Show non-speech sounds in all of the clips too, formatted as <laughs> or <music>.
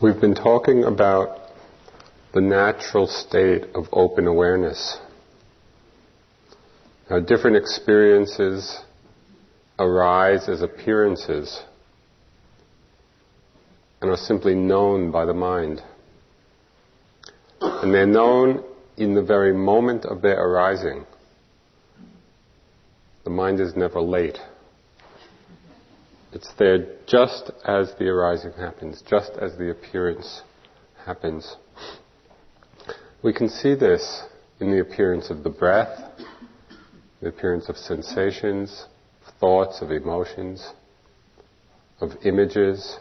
We've been talking about the natural state of open awareness. How different experiences arise as appearances and are simply known by the mind. And they're known in the very moment of their arising. The mind is never late. It's there just as the arising happens, just as the appearance happens. We can see this in the appearance of the breath, the appearance of sensations, of thoughts, of emotions, of images.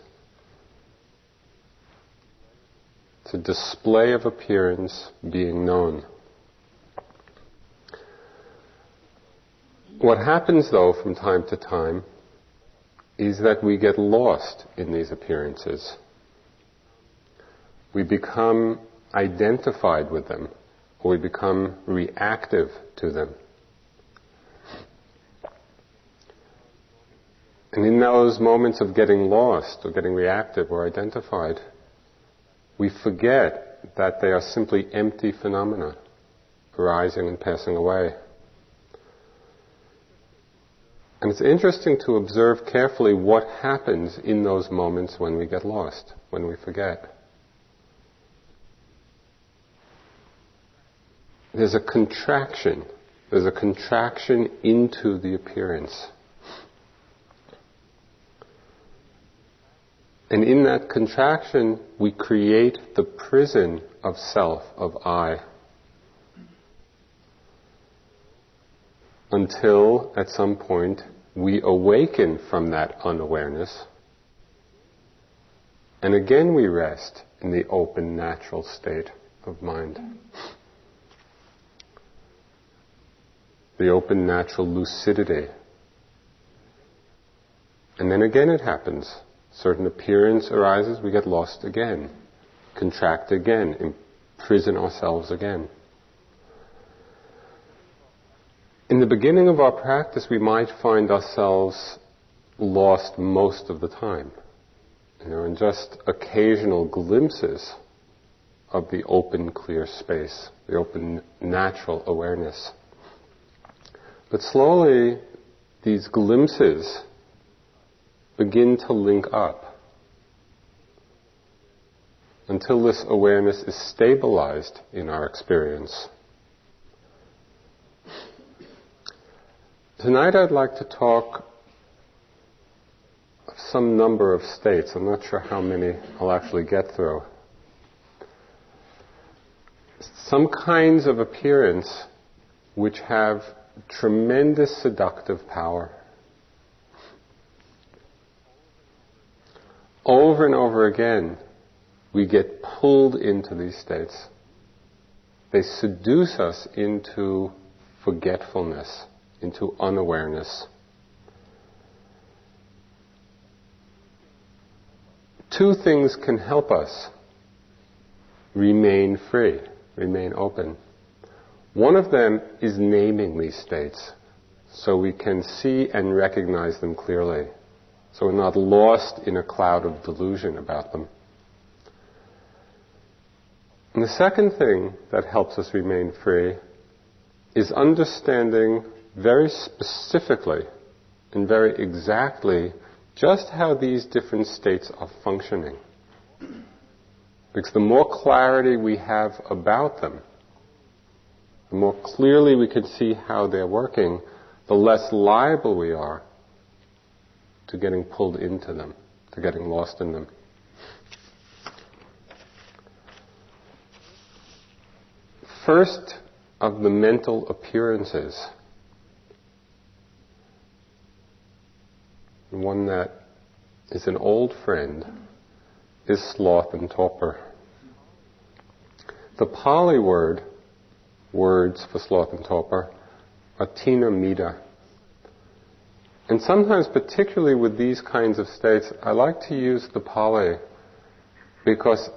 It's a display of appearance being known. What happens though from time to time is that we get lost in these appearances. We become identified with them, or we become reactive to them. And in those moments of getting lost, or getting reactive, or identified, we forget that they are simply empty phenomena, arising and passing away. And it's interesting to observe carefully what happens in those moments when we get lost, when we forget. There's a contraction. There's a contraction into the appearance. And in that contraction, we create the prison of self, of I. until at some point we awaken from that unawareness and again we rest in the open natural state of mind. The open natural lucidity. And then again it happens. Certain appearance arises, we get lost again, contract again, imprison ourselves again. In the beginning of our practice, we might find ourselves lost most of the time. You know, in just occasional glimpses of the open, clear space, the open, natural awareness. But slowly, these glimpses begin to link up until this awareness is stabilized in our experience. Tonight I'd like to talk of some number of states. I'm not sure how many I'll actually get through. Some kinds of appearance which have tremendous seductive power. Over and over again, we get pulled into these states. They seduce us into forgetfulness into unawareness. Two things can help us remain free, remain open. One of them is naming these states so we can see and recognize them clearly. So we're not lost in a cloud of delusion about them. And the second thing that helps us remain free is understanding very specifically and very exactly just how these different states are functioning. Because the more clarity we have about them, the more clearly we can see how they're working, the less liable we are to getting pulled into them, to getting lost in them. First of the mental appearances one that is an old friend is sloth and torpor. The Pali word, words for sloth and torpor, are thina-middha. And sometimes, particularly with these kinds of states, I like to use the Pali because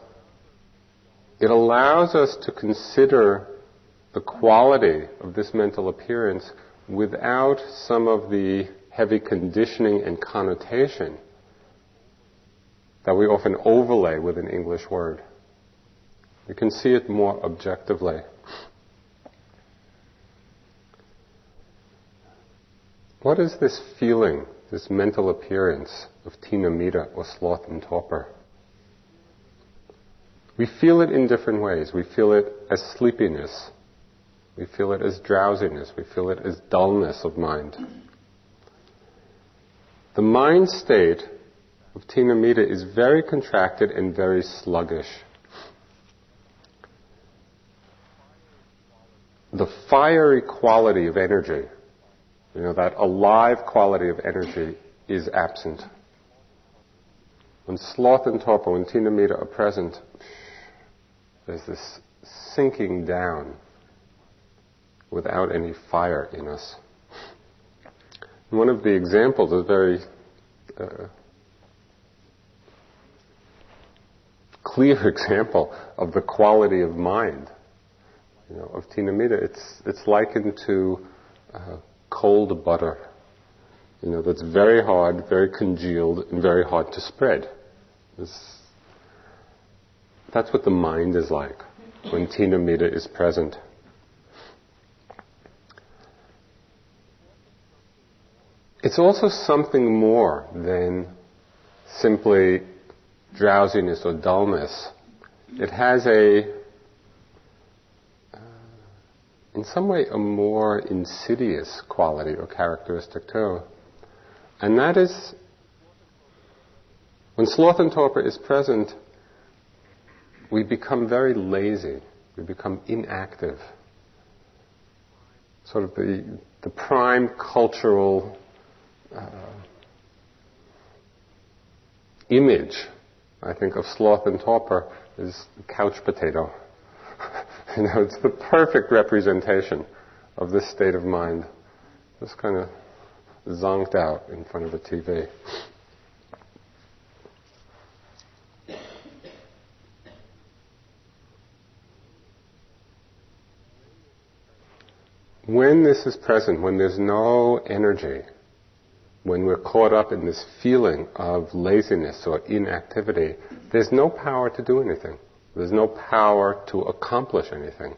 it allows us to consider the quality of this mental appearance without some of the heavy conditioning and connotation that we often overlay with an English word. You can see it more objectively. What is this feeling, this mental appearance of Thina or sloth and torpor? We feel it in different ways. We feel it as sleepiness. We feel it as drowsiness. We feel it as dullness of mind. The mind state of Thina is very contracted and very sluggish. The fiery quality of energy, you know, that alive quality of energy is absent. When sloth and torpor, when Thina are present, there's this sinking down without any fire in us. One of the examples is very uh, clear <laughs> example of the quality of mind, you know, of Thina-middha. It's it's likened to uh, cold butter, you know, that's very hard, very congealed, and very hard to spread. It's, that's what the mind is like when Thina-middha is present. It's also something more than simply drowsiness or dullness. It has a, uh, in some way, a more insidious quality or characteristic too. And that is, when sloth and torpor is present, we become very lazy. We become inactive. Sort of the, the prime cultural uh, image, I think, of sloth and torpor is couch potato. <laughs> you know, it's the perfect representation of this state of mind. Just kind of zonked out in front of a TV. When this is present, when there's no energy, when we're caught up in this feeling of laziness or inactivity, there's no power to do anything. There's no power to accomplish anything,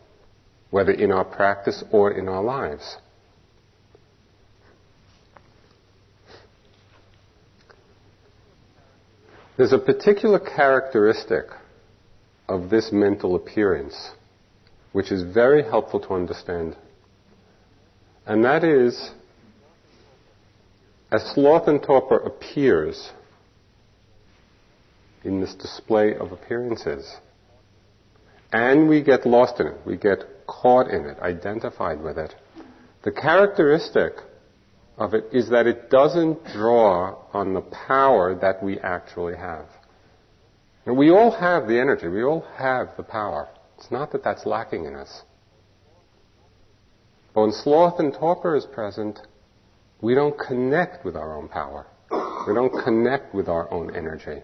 whether in our practice or in our lives. There's a particular characteristic of this mental appearance which is very helpful to understand. And that is as sloth and torpor appears in this display of appearances, and we get lost in it, we get caught in it, identified with it, the characteristic of it is that it doesn't draw on the power that we actually have. And we all have the energy, we all have the power. It's not that that's lacking in us. But when sloth and torpor is present, we don't connect with our own power. We don't connect with our own energy.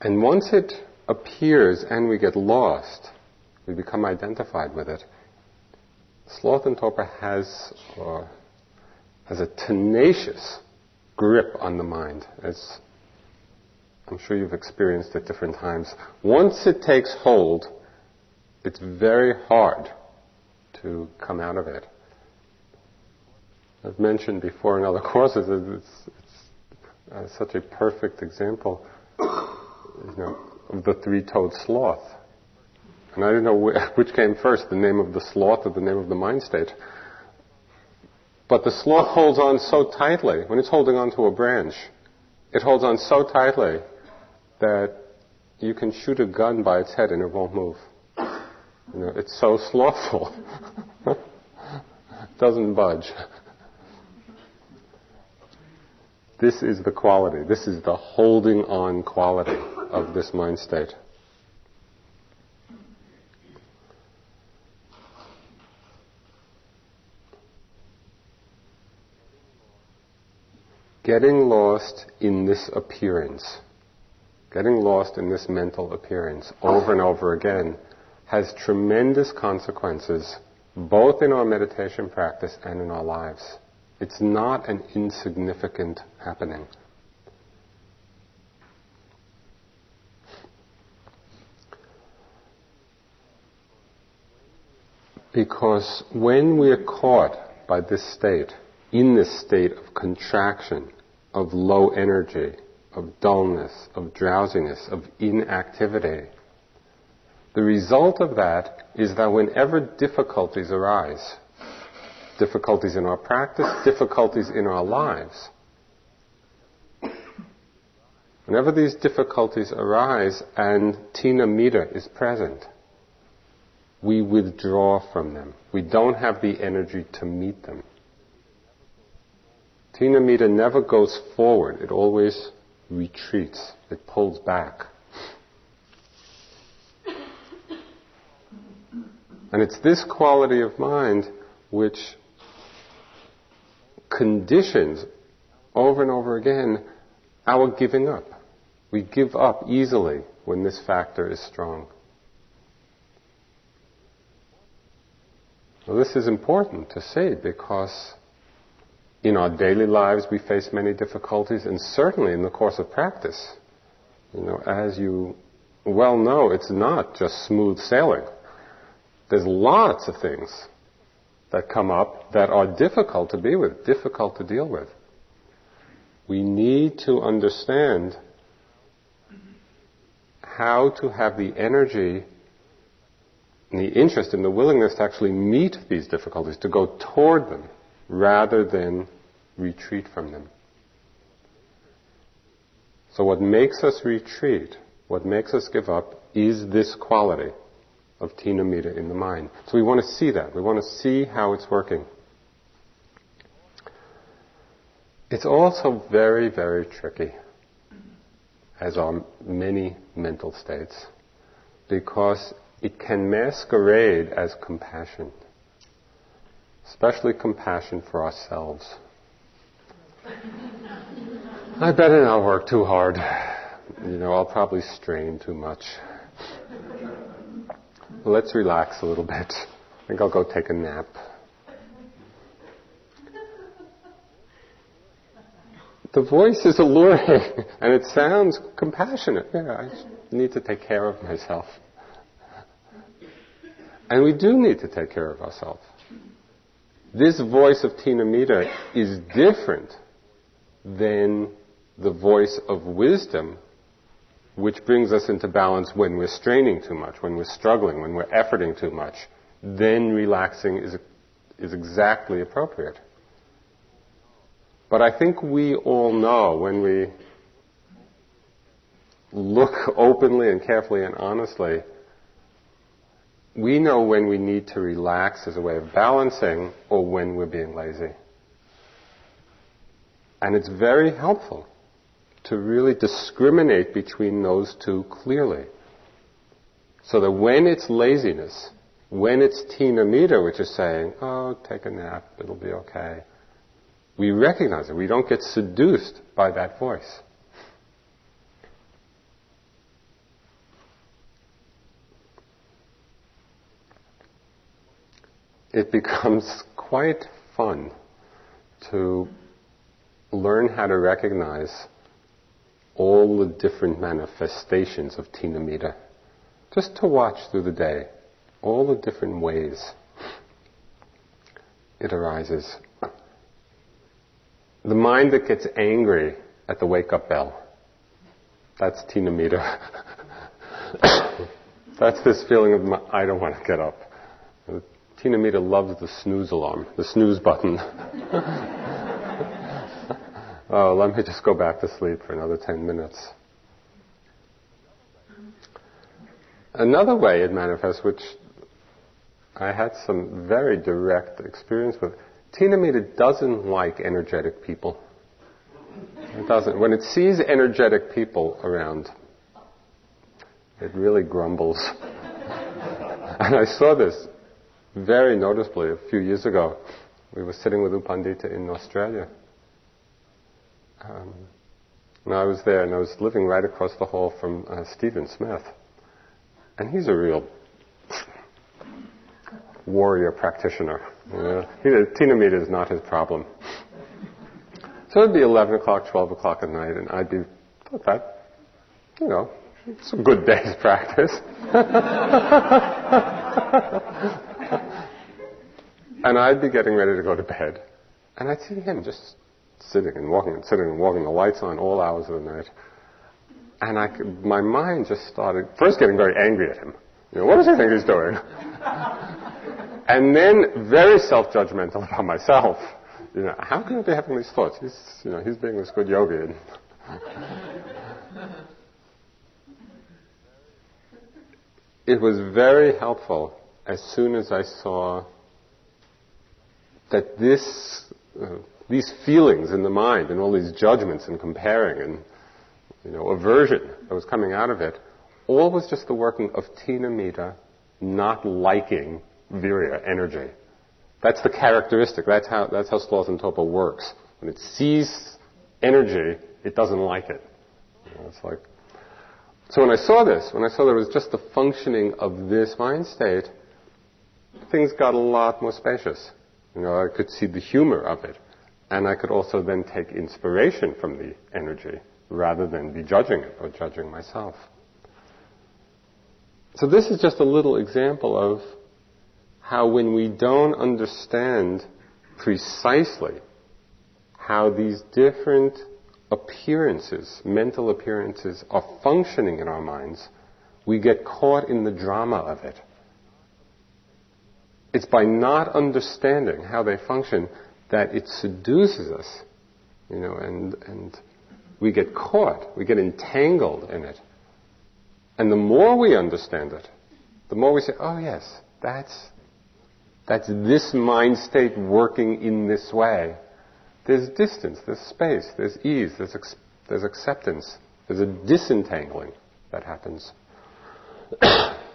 And once it appears and we get lost, we become identified with it. Sloth and torpor has, uh, has a tenacious grip on the mind. I'm sure you've experienced at different times. Once it takes hold, it's very hard to come out of it. I've mentioned before in other <laughs> courses it's, it's uh, such a perfect example, you know, of the three-toed sloth. And I don't know <laughs> which came first, the name of the sloth or the name of the mind state. But the sloth holds on so tightly, when it's holding on to a branch, it holds on so tightly that you can shoot a gun by its head and it won't move. You know, it's so <laughs> slothful. Doesn't budge. This is the quality. This is the holding on quality of this mind state. Getting lost in this appearance, getting lost in this mental appearance over and over again has tremendous consequences both in our meditation practice and in our lives. It's not an insignificant happening. Because when we are caught by this state, in this state of contraction, of low energy, of dullness, of drowsiness, of inactivity, the result of that is that whenever difficulties arise, difficulties in our practice, difficulties in our lives, whenever these difficulties arise and Thina-middha is present, we withdraw from them. We don't have the energy to meet them. Thina-middha never goes forward, it always retreats, it pulls back. And it's this quality of mind which conditions over and over again our giving up. We give up easily when this factor is strong. Well, this is important to say because in our daily lives we face many difficulties, and certainly in the course of practice. You know, as you well know, it's not just smooth sailing. There's lots of things that come up that are difficult to be with, difficult to deal with. We need to understand how to have the energy the interest and the willingness to actually meet these difficulties, to go toward them rather than retreat from them. So what makes us retreat, what makes us give up, is this quality of Thina-middha in the mind. So we want to see that. We want to see how it's working. It's also very, very tricky, as are many mental states, because it can masquerade as compassion, especially compassion for ourselves. I better not work too hard. You know, I'll probably strain too much. Let's relax a little bit. I think I'll go take a nap. The voice is alluring <laughs> and it sounds compassionate. Yeah, I need to take care of myself. And we do need to take care of ourselves. This voice of Thina-middha is different than the voice of wisdom, which brings us into balance when we're straining too much, when we're struggling, when we're efforting too much. Then relaxing is, is exactly appropriate. But I think we all know when we look openly and carefully and honestly we know when we need to relax as a way of balancing or when we're being lazy. And it's very helpful to really discriminate between those two clearly. So that when it's laziness, when it's Thina-middha, which is saying, oh, take a nap, it'll be okay, we recognize it. We don't get seduced by that voice. it becomes quite fun to learn how to recognize all the different manifestations of Thina-middha. Just to watch through the day all the different ways it arises. The mind that gets angry at the wake up bell, that's Thina-middha. <coughs> that's this feeling of, I don't want to get up. Thina-middha loves the snooze alarm, the snooze button. <laughs> oh, let me just go back to sleep for another 10 minutes. Another way it manifests, which I had some very direct experience with, Thina-middha doesn't like energetic people. It doesn't. When it sees energetic people around, it really grumbles. <laughs> and I saw this very noticeably a few years ago. We were sitting with U Pandita in Australia. Um, and I was there and I was living right across the hall from uh, Stephen Smith. And he's a real warrior practitioner. You know? Thina-middha is not his problem. So it'd be 11 o'clock, 12 o'clock at night, and I'd be, thought that, you know, it's a good day's <laughs> practice. <laughs> and I'd be getting ready to go to bed, and I'd see him just sitting and walking and sitting and walking, the lights on all hours of the night. And I my mind just started first getting very angry at him. You know, what does he think he's doing? <laughs> and then very self-judgmental about myself. You know, how can I be having these thoughts? He's, you know, he's being this good yogi. <laughs> it was very helpful as soon as I saw that this, uh, these feelings in the mind and all these judgments and comparing and you know, aversion that was coming out of it, all was just the working of Thina-middha not liking virya, energy. That's the characteristic. That's how, that's how sloth works. When it sees energy, it doesn't like it. You know, it's like, so when I saw this, when I saw there was just the functioning of this mind state, things got a lot more spacious. You know, I could see the humor of it. And I could also then take inspiration from the energy rather than be judging it or judging myself. So this is just a little example of how when we don't understand precisely how these different appearances, mental appearances, are functioning in our minds, we get caught in the drama of it. It's by not understanding how they function that it seduces us, you know, and, and we get caught, we get entangled in it. And the more we understand it, the more we say, oh yes, that's, that's this mind state working in this way. There's distance, there's space, there's ease, there's, ex- there's acceptance, there's a disentangling that happens. <coughs>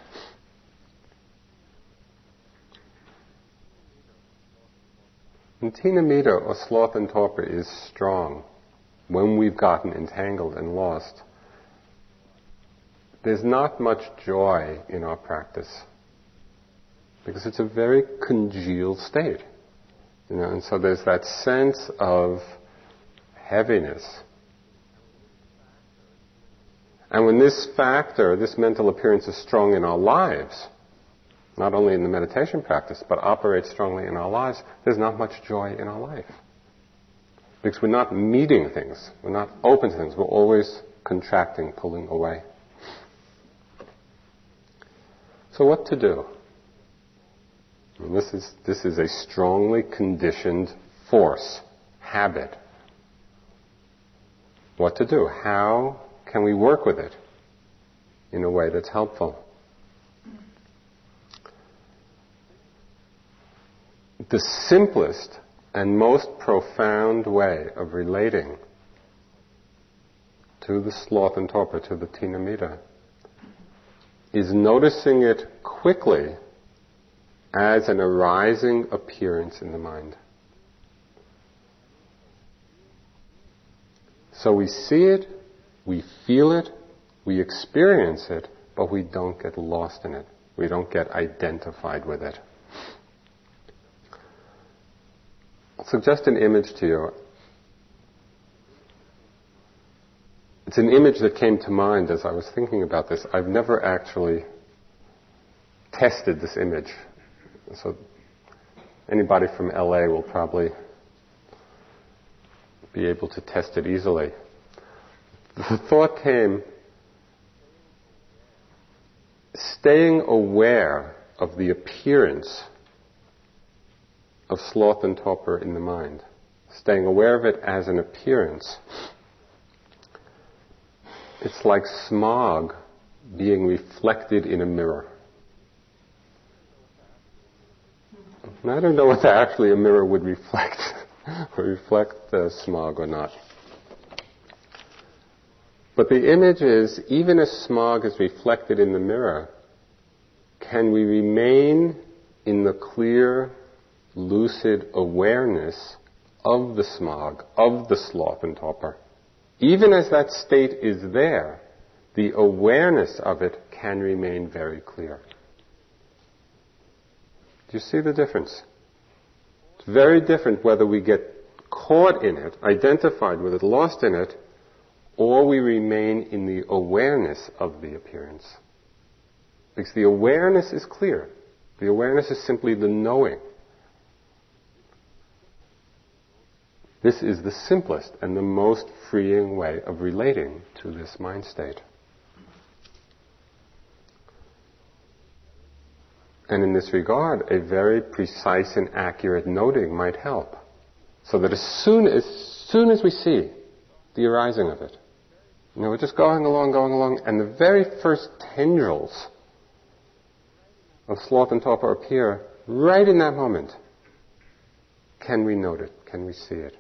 and Thina-middha or sloth and torpor is strong when we've gotten entangled and lost. There's not much joy in our practice because it's a very congealed state. You know, and so there's that sense of heaviness. And when this factor, this mental appearance is strong in our lives, not only in the meditation practice, but operates strongly in our lives, there's not much joy in our life. Because we're not meeting things, we're not open to things, we're always contracting, pulling away. So what to do? And this is, this is a strongly conditioned force, habit. What to do? How can we work with it in a way that's helpful? The simplest and most profound way of relating to the sloth and torpor, to the thina-middha, is noticing it quickly as an arising appearance in the mind. So we see it, we feel it, we experience it, but we don't get lost in it. We don't get identified with it. I'll suggest an image to you. It's an image that came to mind as I was thinking about this. I've never actually tested this image. So anybody from LA will probably be able to test it easily. The thought came staying aware of the appearance of sloth and torpor in the mind, staying aware of it as an appearance. It's like smog being reflected in a mirror. I don't know whether actually a mirror would reflect <laughs> reflect the smog or not. But the image is, even as smog is reflected in the mirror, can we remain in the clear, lucid awareness of the smog, of the sloth and torpor? Even as that state is there, the awareness of it can remain very clear. Do you see the difference? It's very different whether we get caught in it, identified with it, lost in it, or we remain in the awareness of the appearance. Because the awareness is clear. The awareness is simply the knowing. This is the simplest and the most freeing way of relating to this mind state. And in this regard, a very precise and accurate noting might help. So that as soon as soon as we see the arising of it, you know, we're just going along, going along, and the very first tendrils of sloth and torpor appear right in that moment. Can we note it? Can we see it?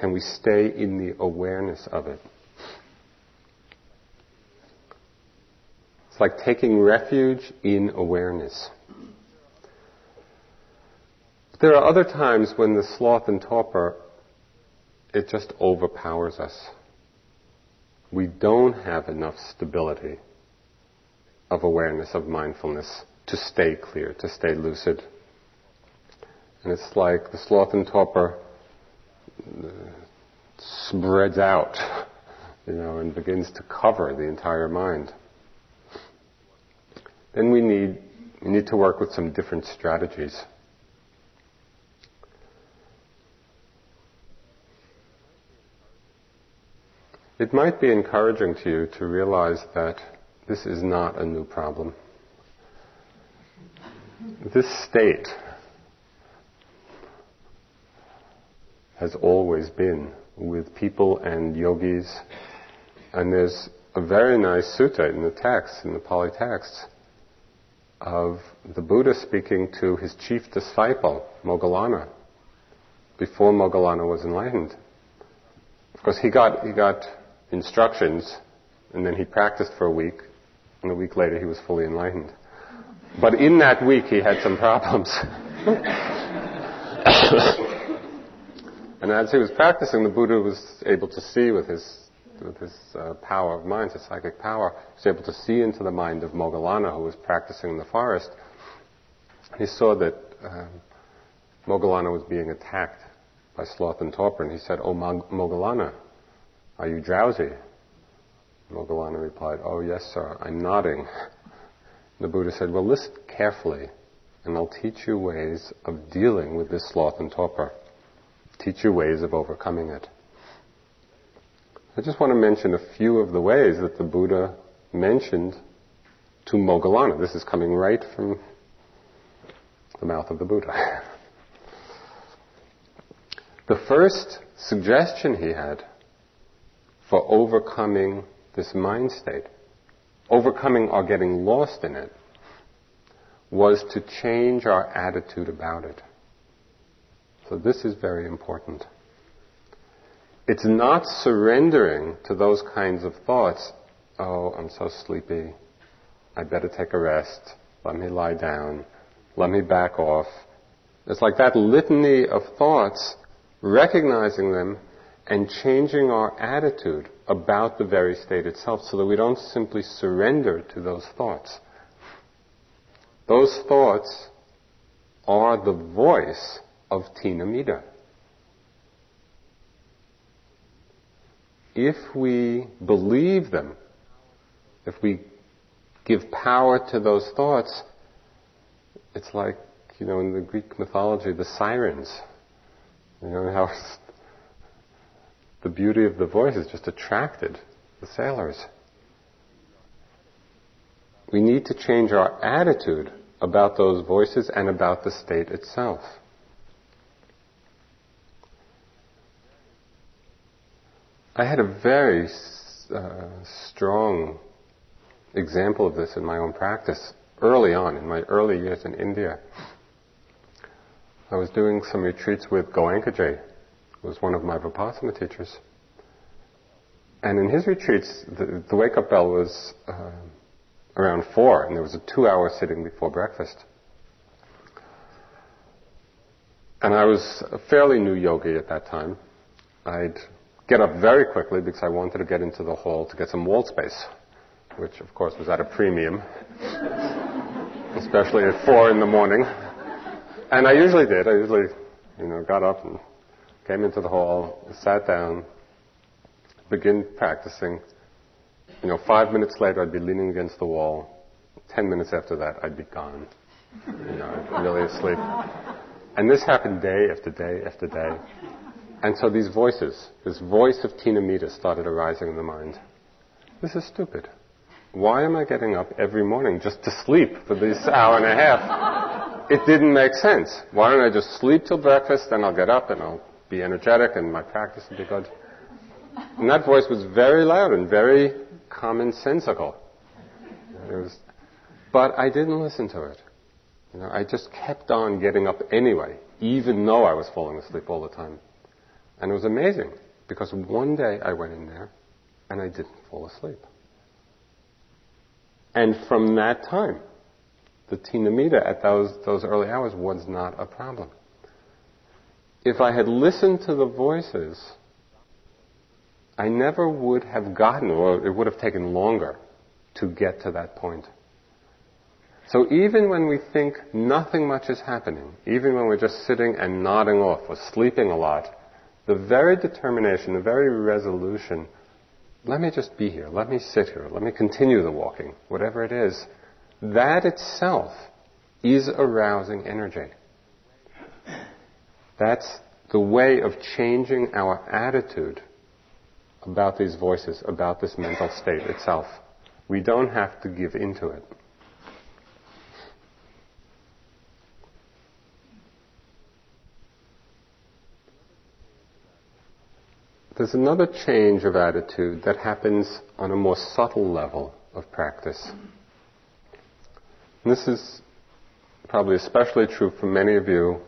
Can we stay in the awareness of it? It's like taking refuge in awareness. There are other times when the sloth and torpor, it just overpowers us we don't have enough stability of awareness, of mindfulness to stay clear, to stay lucid. And it's like the sloth and torpor spreads out, you know, and begins to cover the entire mind. Then we need, we need to work with some different strategies. It might be encouraging to you to realize that this is not a new problem. This state has always been with people and yogis, and there's a very nice sutta in the text, in the Pali text, of the Buddha speaking to his chief disciple, Moggallana, before Moggallana was enlightened. Of course, he got, he got instructions, and then he practiced for a week, and a week later he was fully enlightened. But in that week he had some problems. <coughs> <coughs> <coughs> and as he was practicing, the Buddha was able to see with his with his uh, power of mind, his psychic power, he was able to see into the mind of Moggallana, who was practicing in the forest. He saw that um, Moggallana was being attacked by sloth and torpor, and he said, "Oh, Moggallana, are you drowsy? Moggallana replied, Oh, yes, sir, I'm nodding. The Buddha said, Well, listen carefully, and I'll teach you ways of dealing with this sloth and torpor. Teach you ways of overcoming it. I just want to mention a few of the ways that the Buddha mentioned to Moggallana. This is coming right from the mouth of the Buddha. <laughs> the first suggestion he had for overcoming this mind state, overcoming or getting lost in it, was to change our attitude about it. So this is very important. It's not surrendering to those kinds of thoughts. Oh, I'm so sleepy. I better take a rest. Let me lie down. Let me back off. It's like that litany of thoughts, recognizing them and changing our attitude about the very state itself so that we don't simply surrender to those thoughts. Those thoughts are the voice of Thina-middha. If we believe them, if we give power to those thoughts, it's like, you know, in the Greek mythology, the sirens. You know, how <laughs> the beauty of the voices just attracted the sailors. We need to change our attitude about those voices and about the state itself. I had a very uh, strong example of this in my own practice early on, in my early years in India. I was doing some retreats with Goenkaji, who was one of my Vipassana teachers. And in his retreats, the, the wake up bell was uh, around four, and there was a two hour sitting before breakfast. And I was a fairly new yogi at that time. I'd get up very quickly because I wanted to get into the hall to get some wall space, which of course was at a premium, <laughs> especially at four in the morning. And I usually did. I usually, you know, got up and came into the hall, sat down, begin practicing. You know, five minutes later, I'd be leaning against the wall. Ten minutes after that, I'd be gone. You know, really asleep. And this happened day after day after day. And so these voices, this voice of Thina-middha started arising in the mind. This is stupid. Why am I getting up every morning just to sleep for this hour and a half? It didn't make sense. Why don't I just sleep till breakfast, then I'll get up and I'll be energetic and my practice will be good. And that voice was very loud and very commonsensical. It was, but I didn't listen to it. You know, I just kept on getting up anyway, even though I was falling asleep all the time. And it was amazing because one day I went in there and I didn't fall asleep. And from that time, the Thina-middha at those, those early hours was not a problem. If I had listened to the voices, I never would have gotten, or it would have taken longer to get to that point. So even when we think nothing much is happening, even when we're just sitting and nodding off or sleeping a lot, the very determination, the very resolution, let me just be here, let me sit here, let me continue the walking, whatever it is, that itself is arousing energy. That's the way of changing our attitude about these voices, about this mental state itself. We don't have to give into it. There's another change of attitude that happens on a more subtle level of practice. And this is probably especially true for many of you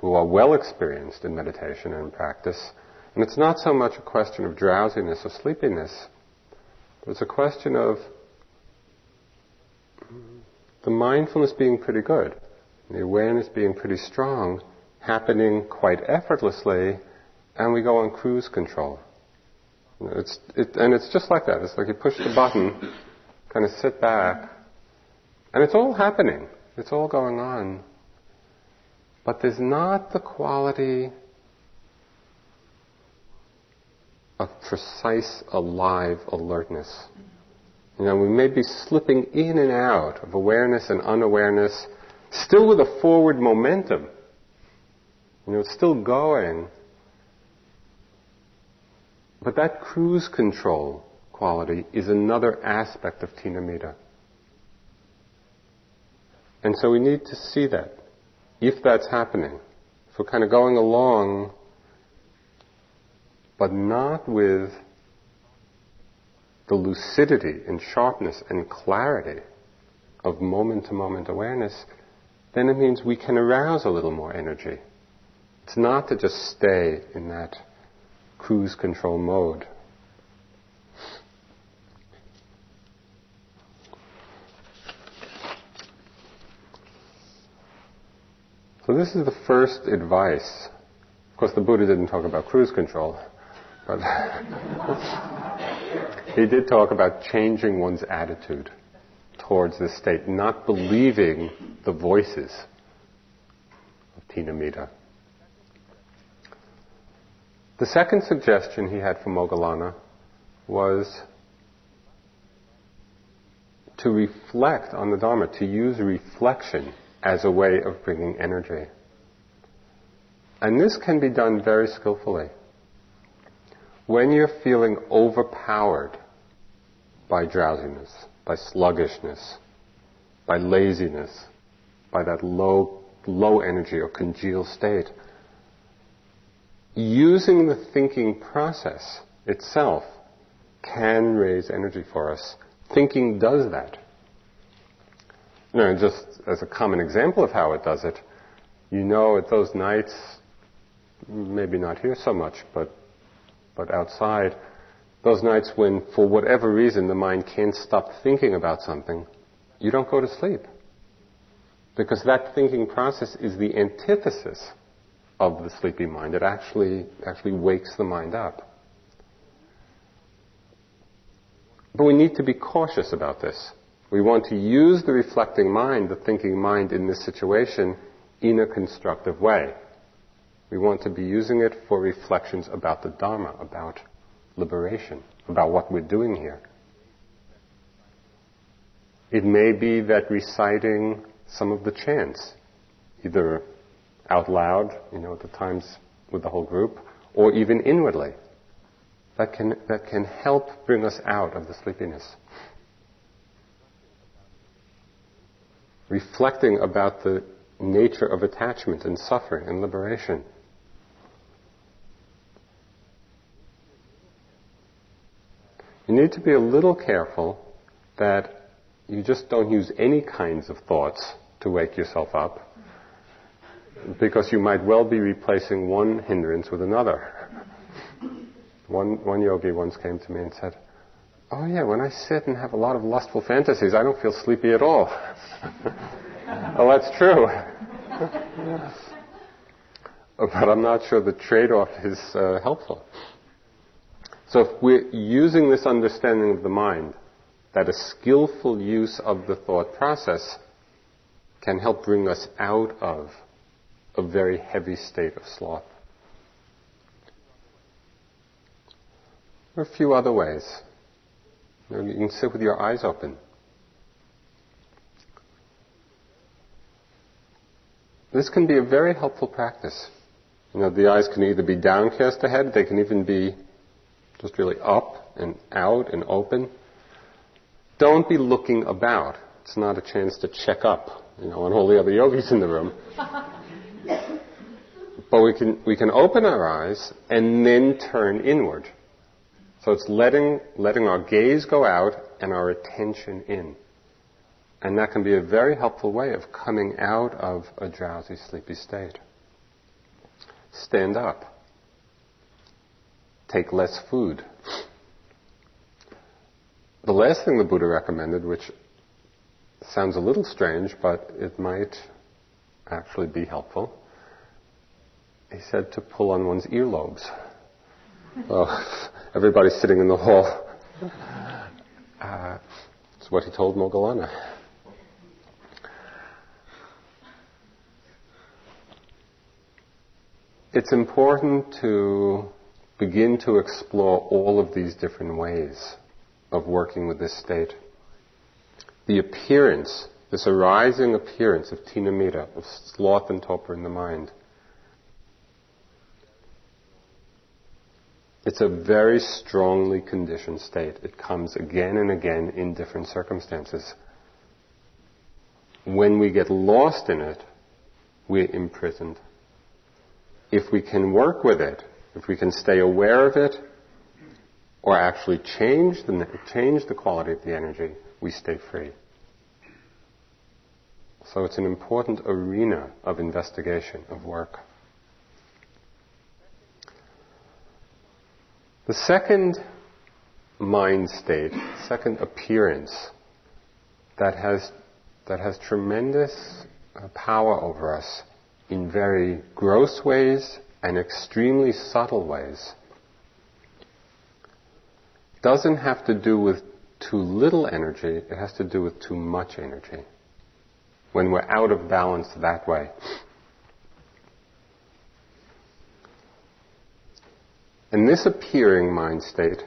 who are well experienced in meditation and practice. And it's not so much a question of drowsiness or sleepiness, but it's a question of the mindfulness being pretty good, the awareness being pretty strong, happening quite effortlessly, and we go on cruise control. It's, it, and it's just like that. It's like you push the button, kind of sit back, and it's all happening. It's all going on. But there's not the quality of precise, alive alertness. You know, we may be slipping in and out of awareness and unawareness, still with a forward momentum. You know, it's still going, but that cruise control quality is another aspect of Thina-middha. And so we need to see that. If that's happening, if we're kind of going along, but not with the lucidity and sharpness and clarity of moment to moment awareness, then it means we can arouse a little more energy. It's not to just stay in that cruise control mode. So this is the first advice. Of course, the Buddha didn't talk about cruise control, but <laughs> he did talk about changing one's attitude towards this state, not believing the voices of Thina-middha. The second suggestion he had for Moggallana was to reflect on the Dharma, to use reflection as a way of bringing energy. And this can be done very skillfully. When you're feeling overpowered by drowsiness, by sluggishness, by laziness, by that low, low energy or congealed state, using the thinking process itself can raise energy for us. Thinking does that. You know, just as a common example of how it does it, you know at those nights, maybe not here so much, but, but outside, those nights when for whatever reason the mind can't stop thinking about something, you don't go to sleep. Because that thinking process is the antithesis of the sleepy mind. It actually, actually wakes the mind up. But we need to be cautious about this. We want to use the reflecting mind, the thinking mind in this situation in a constructive way. We want to be using it for reflections about the Dharma, about liberation, about what we're doing here. It may be that reciting some of the chants, either out loud, you know, at the times with the whole group, or even inwardly, that can, that can help bring us out of the sleepiness. Reflecting about the nature of attachment and suffering and liberation. You need to be a little careful that you just don't use any kinds of thoughts to wake yourself up because you might well be replacing one hindrance with another. One, one yogi once came to me and said, Oh yeah, when I sit and have a lot of lustful fantasies, I don't feel sleepy at all. <laughs> well, that's true. <laughs> but I'm not sure the trade-off is uh, helpful. So if we're using this understanding of the mind, that a skillful use of the thought process can help bring us out of a very heavy state of sloth. There are a few other ways. You, can sit with your eyes open. This can be a very helpful practice. You know, the eyes can either be downcast ahead, they can even be just really up and out and open. Don't be looking about. It's not a chance to check up, you know, on all the other yogis in the room. <laughs> but we can, we can open our eyes and then turn inward. So it's letting, letting our gaze go out and our attention in. And that can be a very helpful way of coming out of a drowsy, sleepy state. Stand up take less food. The last thing the Buddha recommended, which sounds a little strange, but it might actually be helpful, he said to pull on one's earlobes. oh, everybody's sitting in the hall. Uh, it's what he told Moggallana. It's important to begin to explore all of these different ways of working with this state. The appearance, this arising appearance of thina-middha, of sloth and torpor in the mind, it's a very strongly conditioned state. It comes again and again in different circumstances. When we get lost in it, we're imprisoned. If we can work with it, if we can stay aware of it, or actually change the, change the quality of the energy, we stay free. So it's an important arena of investigation, of work. The second mind state, second appearance that has, that has tremendous uh, power over us in very gross ways and extremely subtle ways doesn't have to do with too little energy, it has to do with too much energy. When we're out of balance that way. And this appearing mind state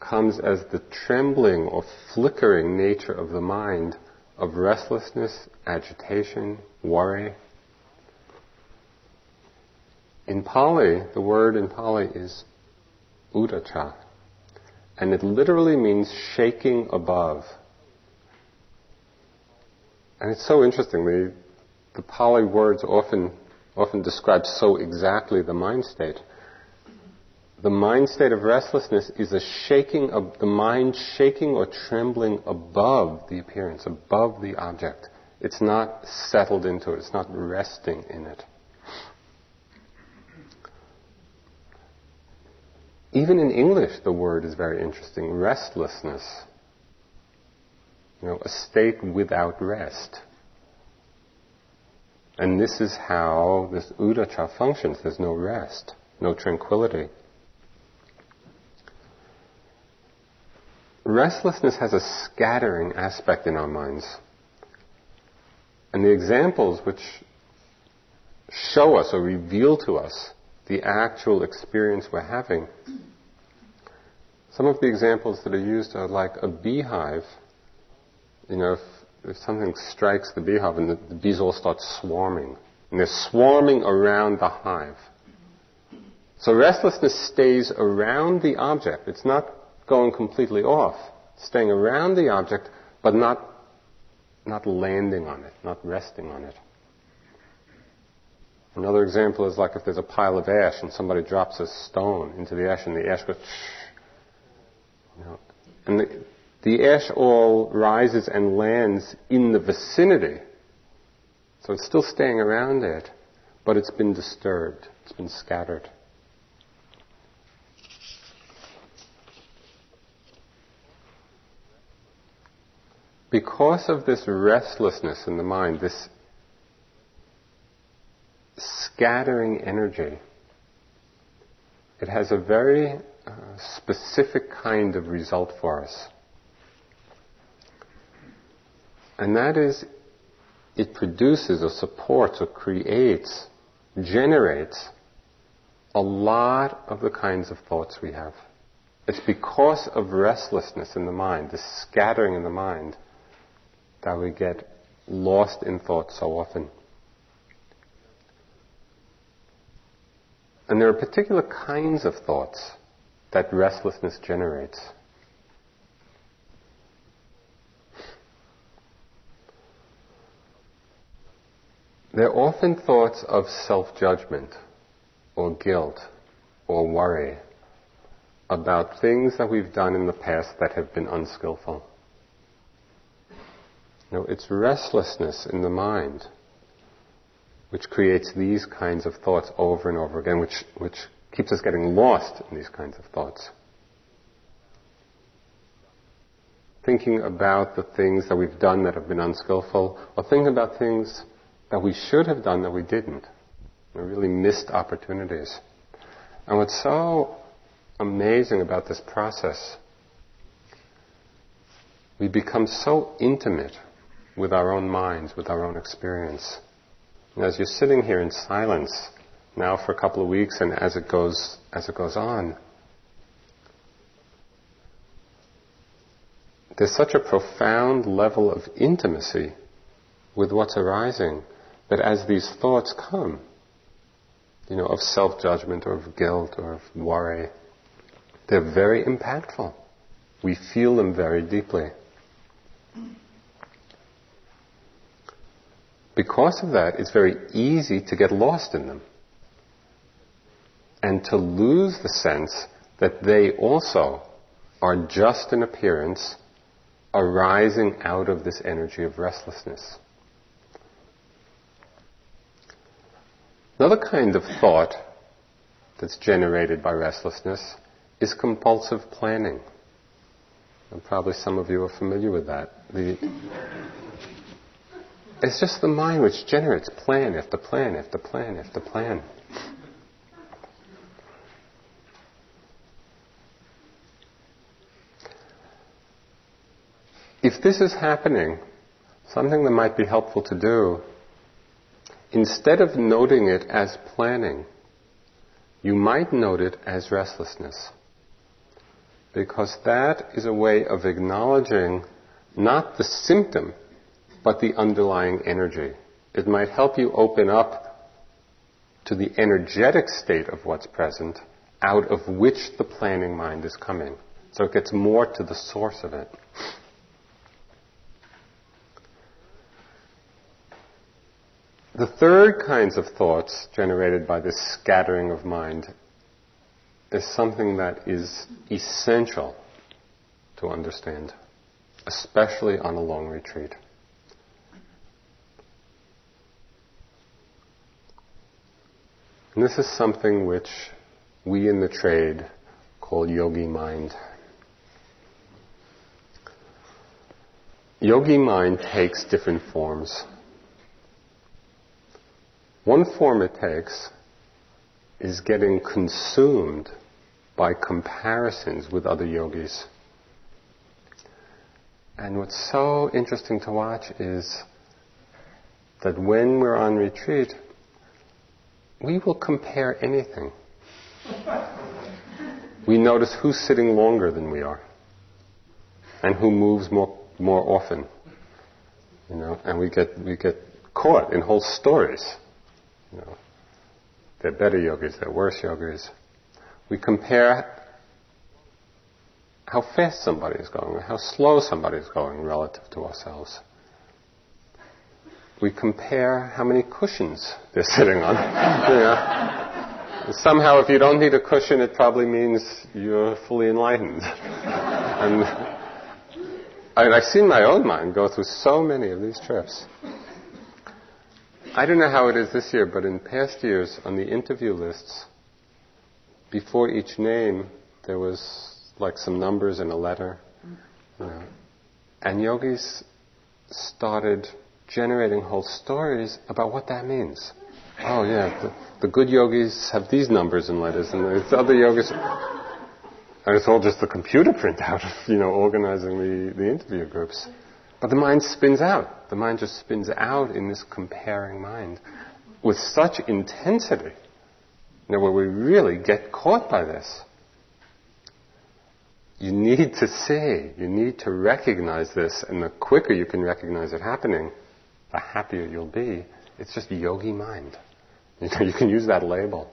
comes as the trembling or flickering nature of the mind of restlessness, agitation, worry, in Pali, the word in Pali is uddhacca, and it literally means shaking above. And it's so interesting. The, the Pali words often often describe so exactly the mind state. The mind state of restlessness is a shaking of the mind shaking or trembling above the appearance, above the object. It's not settled into it. It's not resting in it. Even in English, the word is very interesting restlessness. You know, a state without rest. And this is how this uddhacca functions. There's no rest, no tranquility. Restlessness has a scattering aspect in our minds. And the examples which show us or reveal to us the actual experience we're having. Some of the examples that are used are like a beehive. You know, if, if something strikes the beehive and the, the bees all start swarming, and they're swarming around the hive. So restlessness stays around the object. It's not going completely off. Staying around the object, but not, not landing on it, not resting on it. Another example is like if there's a pile of ash and somebody drops a stone into the ash and the ash goes, you know, and the, the ash all rises and lands in the vicinity. So it's still staying around it, but it's been disturbed. It's been scattered. Because of this restlessness in the mind, this scattering energy, it has a very uh, specific kind of result for us. And that is, it produces or supports or creates, generates a lot of the kinds of thoughts we have. It's because of restlessness in the mind, this scattering in the mind, that we get lost in thought so often. And there are particular kinds of thoughts that restlessness generates. They're often thoughts of self judgment or guilt or worry about things that we've done in the past that have been unskillful. No, it's restlessness in the mind which creates these kinds of thoughts over and over again, which, which keeps us getting lost in these kinds of thoughts. Thinking about the things that we've done that have been unskillful, or thinking about things that we should have done that we didn't. We really missed opportunities. And what's so amazing about this process, we become so intimate with our own minds, with our own experience. And as you're sitting here in silence now for a couple of weeks and as it goes, as it goes on, there's such a profound level of intimacy with what's arising that as these thoughts come, you know, of self-judgment or of guilt or of worry, they're very impactful. We feel them very deeply. Because of that, it's very easy to get lost in them and to lose the sense that they also are just an appearance arising out of this energy of restlessness. Another kind of thought that's generated by restlessness is compulsive planning. And probably some of you are familiar with that. The, it's just the mind which generates plan after plan after plan after plan. If this is happening, something that might be helpful to do, instead of noting it as planning, you might note it as restlessness. Because that is a way of acknowledging not the symptom but the underlying energy. It might help you open up to the energetic state of what's present, out of which the planning mind is coming. So it gets more to the source of it. The third kinds of thoughts generated by this scattering of mind is something that is essential to understand, especially on a long retreat. And this is something which we in the trade call yogi mind. Yogi mind takes different forms. One form it takes is getting consumed by comparisons with other yogis. And what's so interesting to watch is that when we're on retreat, we will compare anything. We notice who's sitting longer than we are and who moves more, more often. You know, and we get, we get caught in whole stories. You know, they're better yogis, they're worse yogis. We compare how fast somebody is going, or how slow somebody is going relative to ourselves. We compare how many cushions they're sitting on. <laughs> know. Somehow, if you don't need a cushion, it probably means you're fully enlightened. <laughs> and I, I've seen my own mind go through so many of these trips. I don't know how it is this year, but in past years, on the interview lists, before each name, there was like some numbers and a letter. You know. And yogis started generating whole stories about what that means. Oh yeah, the, the good yogis have these numbers and letters, and the other yogis, and it's all just the computer printout of you know organizing the, the interview groups. But the mind spins out. The mind just spins out in this comparing mind with such intensity, you know, where we really get caught by this you need to see, you need to recognize this, and the quicker you can recognize it happening, the happier you'll be. It's just yogi mind. <laughs> You, know, you can use that label.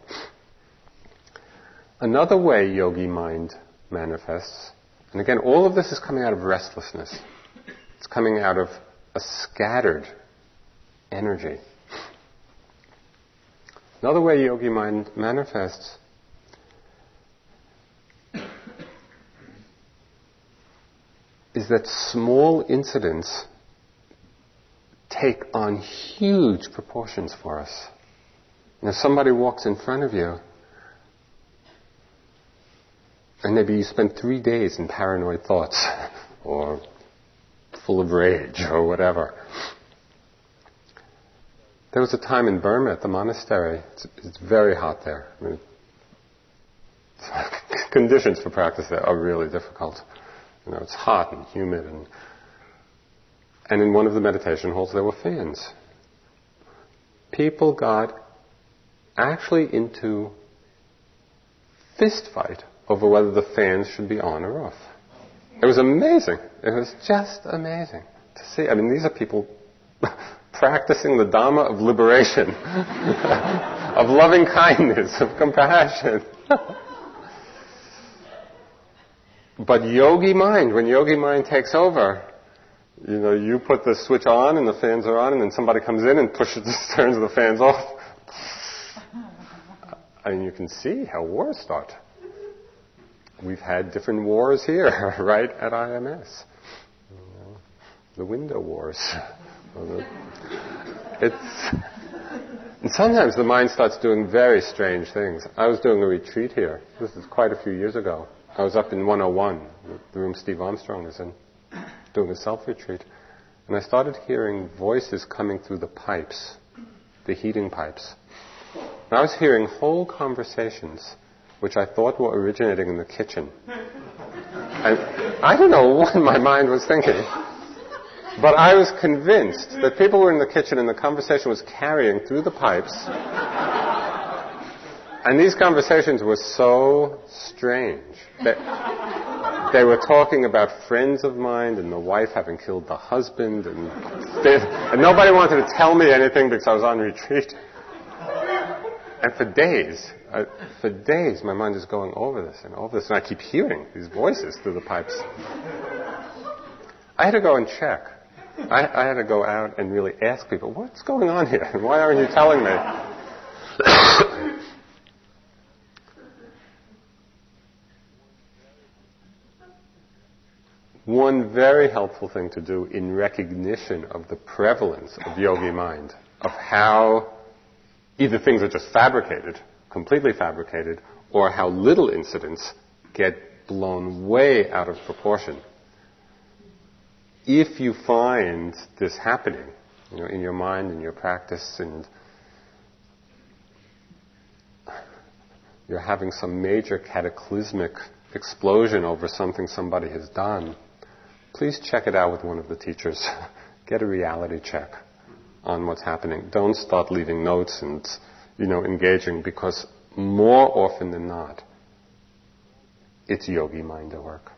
Another way yogi mind manifests, and again, all of this is coming out of restlessness. It's coming out of a scattered energy. Another way yogi mind manifests is that small incidents take on huge proportions for us. And if somebody walks in front of you, and maybe you spend three days in paranoid thoughts, <laughs> or full of rage, or whatever. There was a time in Burma at the monastery, it's, it's very hot there. I mean, <laughs> conditions for practice there are really difficult. You know, it's hot and humid and and in one of the meditation halls there were fans. People got actually into fist fight over whether the fans should be on or off. It was amazing. It was just amazing to see. I mean, these are people <laughs> practicing the Dharma of liberation, <laughs> of loving kindness, of compassion. <laughs> But yogi mind, when yogi mind takes over, you know, you put the switch on and the fans are on, and then somebody comes in and pushes, <laughs> turns the fans off. I mean, you can see how wars start. We've had different wars here, <laughs> right at IMS. The window wars. it's, and sometimes the mind starts doing very strange things. I was doing a retreat here. This is quite a few years ago. I was up in 101, the room Steve Armstrong was in, doing a self retreat, and I started hearing voices coming through the pipes, the heating pipes. And I was hearing whole conversations which I thought were originating in the kitchen. And I don't know <laughs> what my mind was thinking, but I was convinced that people were in the kitchen and the conversation was carrying through the pipes and these conversations were so strange. That they were talking about friends of mine and the wife having killed the husband, and, they, and nobody wanted to tell me anything because I was on retreat. And for days, uh, for days, my mind is going over this and over this, and I keep hearing these voices through the pipes. I had to go and check. I, I had to go out and really ask people, what's going on here? <laughs> Why aren't you telling me? One very helpful thing to do in recognition of the prevalence of yogi mind, of how either things are just fabricated, completely fabricated, or how little incidents get blown way out of proportion. If you find this happening, you know, in your mind, in your practice, and you're having some major cataclysmic explosion over something somebody has done, please check it out with one of the teachers. <laughs> Get a reality check on what's happening. Don't start leaving notes and you know, engaging because more often than not, it's yogi mind at work.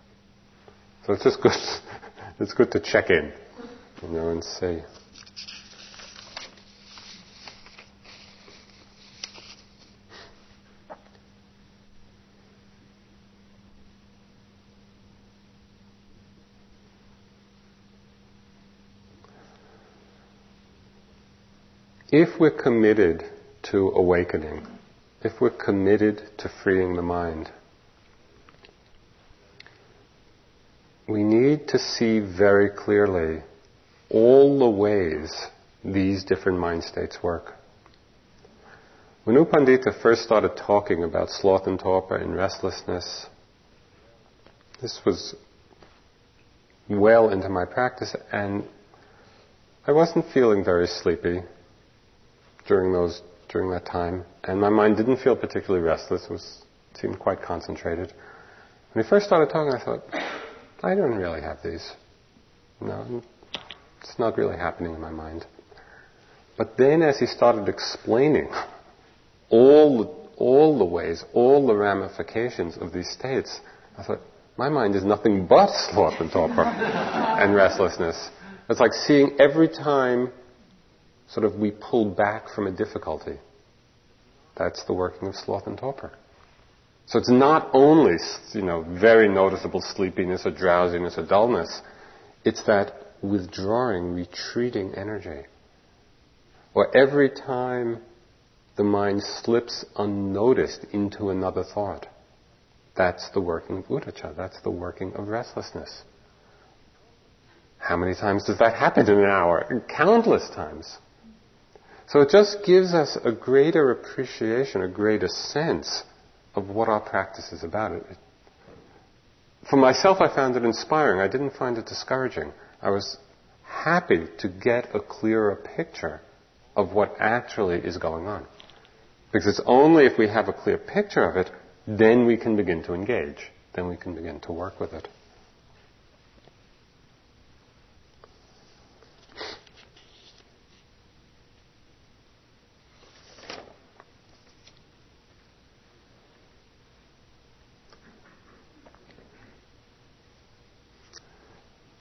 So it's just good, <laughs> it's good to check in, you know, and see. If we're committed to awakening, if we're committed to freeing the mind, we need to see very clearly all the ways these different mind states work. When U Pandita first started talking about sloth and torpor and restlessness, this was well into my practice and I wasn't feeling very sleepy during those during that time, and my mind didn't feel particularly restless. It was seemed quite concentrated. When he first started talking, I thought, I don't really have these. No, it's not really happening in my mind. But then, as he started explaining all all the ways, all the ramifications of these states, I thought, my mind is nothing but sloth and torpor and restlessness. It's like seeing every time sort of we pull back from a difficulty. That's the working of sloth and torpor. So it's not only, you know, very noticeable sleepiness or drowsiness or dullness. It's that withdrawing, retreating energy. Or every time the mind slips unnoticed into another thought. That's the working of uddhacca. That's the working of restlessness. How many times does that happen in an hour? Countless times. So it just gives us a greater appreciation, a greater sense of what our practice is about. It, for myself, I found it inspiring. I didn't find it discouraging. I was happy to get a clearer picture of what actually is going on. Because it's only if we have a clear picture of it, then we can begin to engage. Then we can begin to work with it.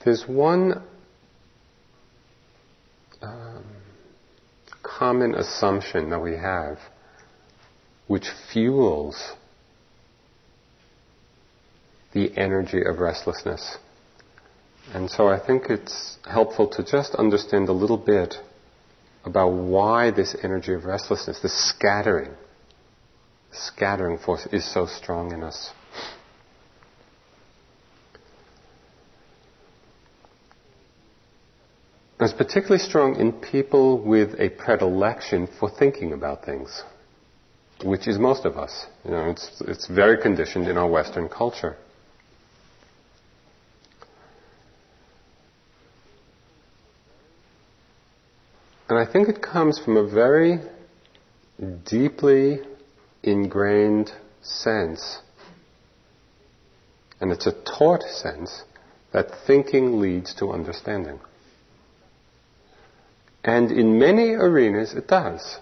There's one um, common assumption that we have which fuels the energy of restlessness. And so I think it's helpful to just understand a little bit about why this energy of restlessness, this scattering, scattering force is so strong in us. It's particularly strong in people with a predilection for thinking about things, which is most of us. You know, it's, it's very conditioned in our Western culture. And I think it comes from a very deeply ingrained sense, and it's a taught sense, that thinking leads to understanding. And in many arenas, it does.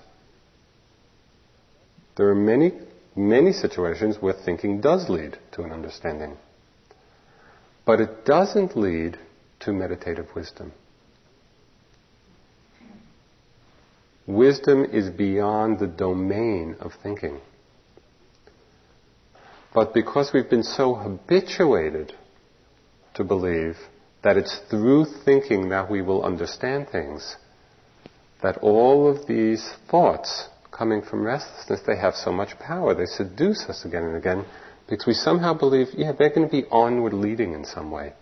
There are many, many situations where thinking does lead to an understanding. But it doesn't lead to meditative wisdom. Wisdom is beyond the domain of thinking. But because we've been so habituated to believe that it's through thinking that we will understand things, that all of these thoughts coming from restlessness, they have so much power. They seduce us again and again because we somehow believe, yeah, they're going to be onward leading in some way.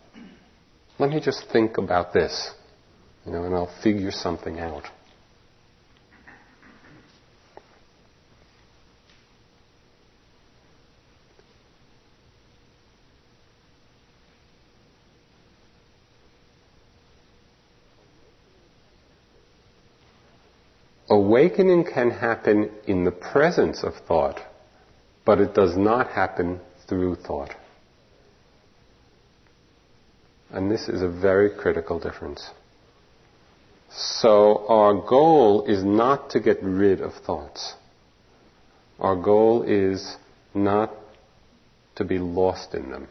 Let me just think about this, you know, and I'll figure something out. Awakening can happen in the presence of thought, but it does not happen through thought. And this is a very critical difference. So our goal is not to get rid of thoughts. Our goal is not to be lost in them,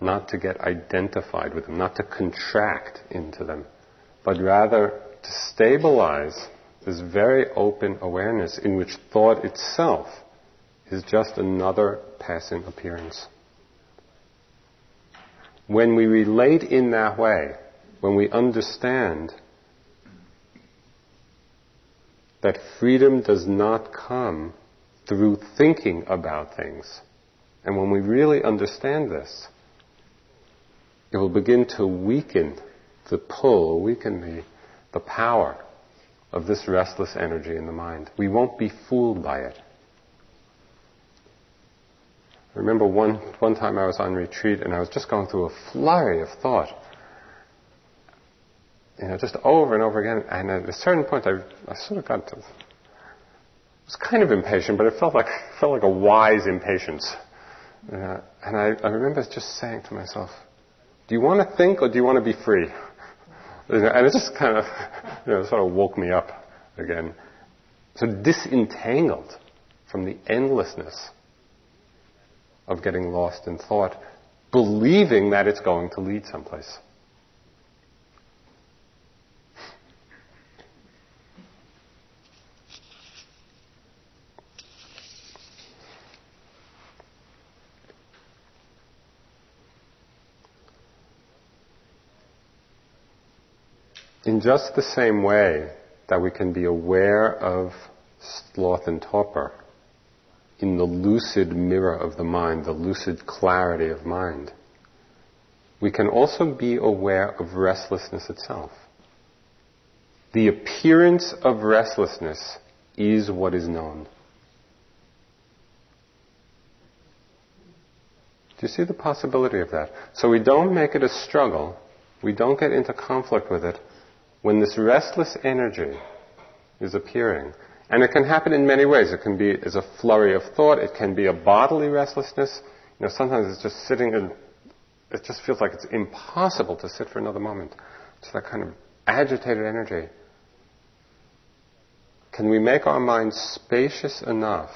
not to get identified with them, not to contract into them, but rather to stabilize this very open awareness in which thought itself is just another passing appearance. When we relate in that way, when we understand that freedom does not come through thinking about things, and when we really understand this, it will begin to weaken the pull, weaken the, the power of this restless energy in the mind. We won't be fooled by it. I remember one, one time I was on retreat and I was just going through a flurry of thought. You know, just over and over again. And at a certain point, I, I sort of got to, I was kind of impatient, but it felt like, <laughs> felt like a wise impatience. Uh, and I, I remember just saying to myself, do you want to think or do you want to be free? And it just kind of, <laughs> you know, sort of woke me up again. So disentangled from the endlessness of getting lost in thought, believing that it's going to lead someplace. In just the same way that we can be aware of sloth and torpor in the lucid mirror of the mind, the lucid clarity of mind, we can also be aware of restlessness itself. The appearance of restlessness is what is known. Do you see the possibility of that? So we don't make it a struggle. We don't get into conflict with it when this restless energy is appearing. And it can happen in many ways. It can be as a flurry of thought. It can be a bodily restlessness. You know, sometimes it's just sitting and it just feels like it's impossible to sit for another moment. It's that kind of agitated energy. Can we make our minds spacious enough,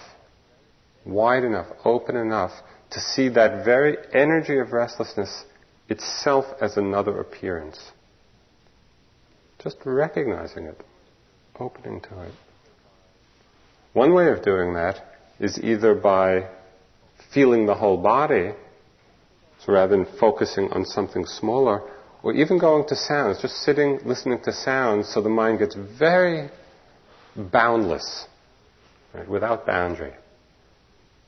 wide enough, open enough to see that very energy of restlessness itself as another appearance? Just recognizing it, opening to it. One way of doing that is either by feeling the whole body, so rather than focusing on something smaller, or even going to sounds, just sitting, listening to sounds, so the mind gets very boundless, right, without boundary.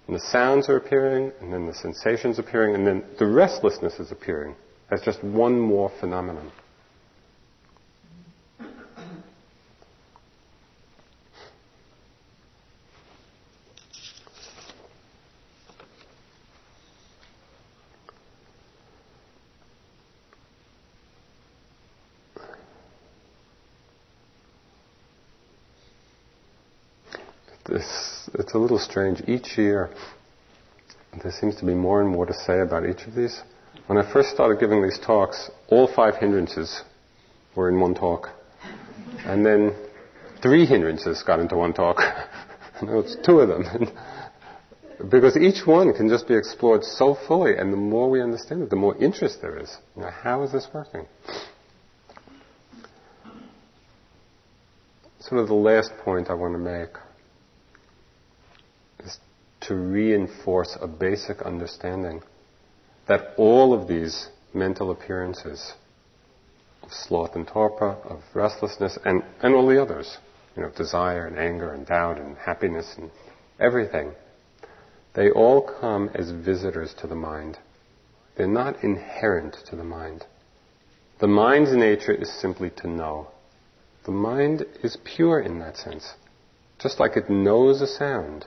And the sounds are appearing, and then the sensations appearing, and then the restlessness is appearing as just one more phenomenon. this, it's a little strange. Each year, there seems to be more and more to say about each of these. When I first started giving these talks, all five hindrances were in one talk. And then three hindrances got into one talk. <laughs> now it's two of them. <laughs> because each one can just be explored so fully, and the more we understand it, the more interest there is. Know, how is this working? Sort of the last point I want to make to reinforce a basic understanding that all of these mental appearances of sloth and torpor, of restlessness, and, and all the others, you know, desire and anger and doubt and happiness and everything, they all come as visitors to the mind. They're not inherent to the mind. The mind's nature is simply to know. The mind is pure in that sense. Just like it knows a sound,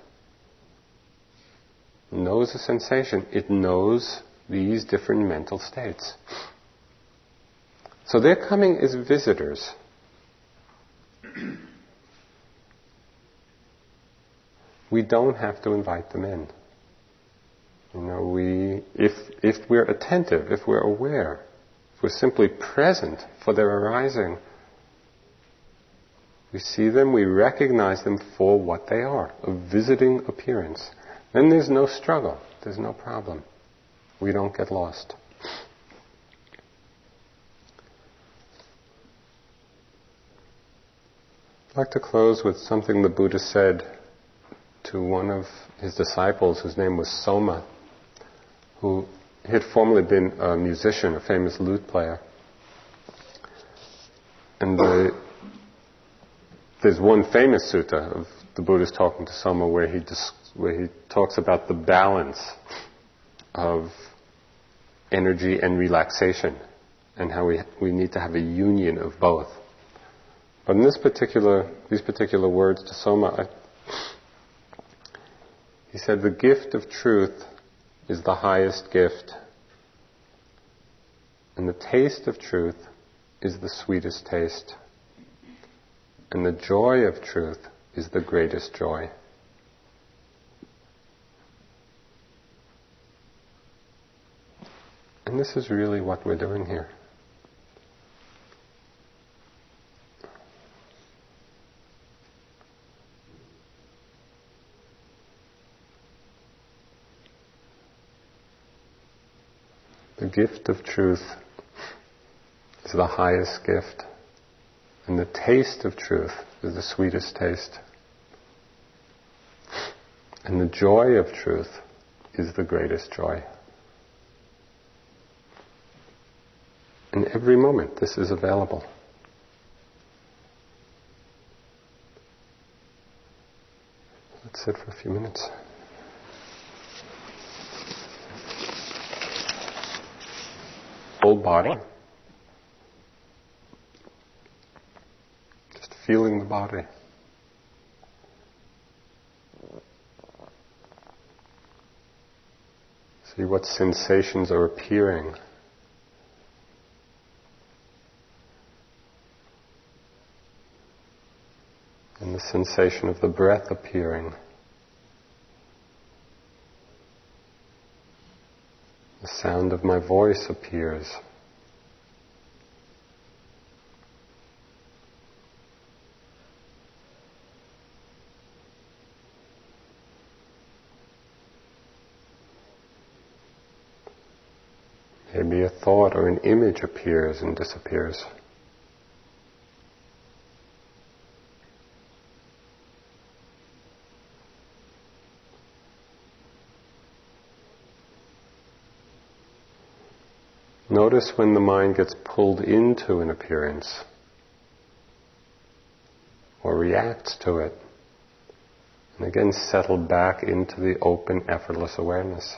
knows a sensation, it knows these different mental states. So they're coming as visitors. <clears throat> we don't have to invite them in. You know, we, if, if we're attentive, if we're aware, if we're simply present for their arising, We see them, we recognize them for what they are a visiting appearance. Then there's no struggle, there's no problem. We don't get lost. I'd like to close with something the Buddha said to one of his disciples whose name was Sona, who had formerly been a musician, a famous lute player. And the, there's one famous sutta of the Buddha's talking to Sona where he, dis, where he talks about the balance of energy and relaxation and how we, we need to have a union of both. But in this particular, these particular words to Sona, I, he said, the gift of truth is the highest gift. And the taste of truth is the sweetest taste. And the joy of truth is the greatest joy. And this is really what we're doing here. The gift of truth is the highest gift, and the taste of truth is the sweetest taste. And the joy of truth is the greatest joy. In every moment, this is available. Let's sit for a few minutes. Whole body. Just feeling the body. See what sensations are appearing. And the sensation of the breath appearing. The sound of my voice appears. Maybe a thought or an image appears and disappears. Notice when the mind gets pulled into an appearance or reacts to it. And again, settle back into the open, effortless awareness.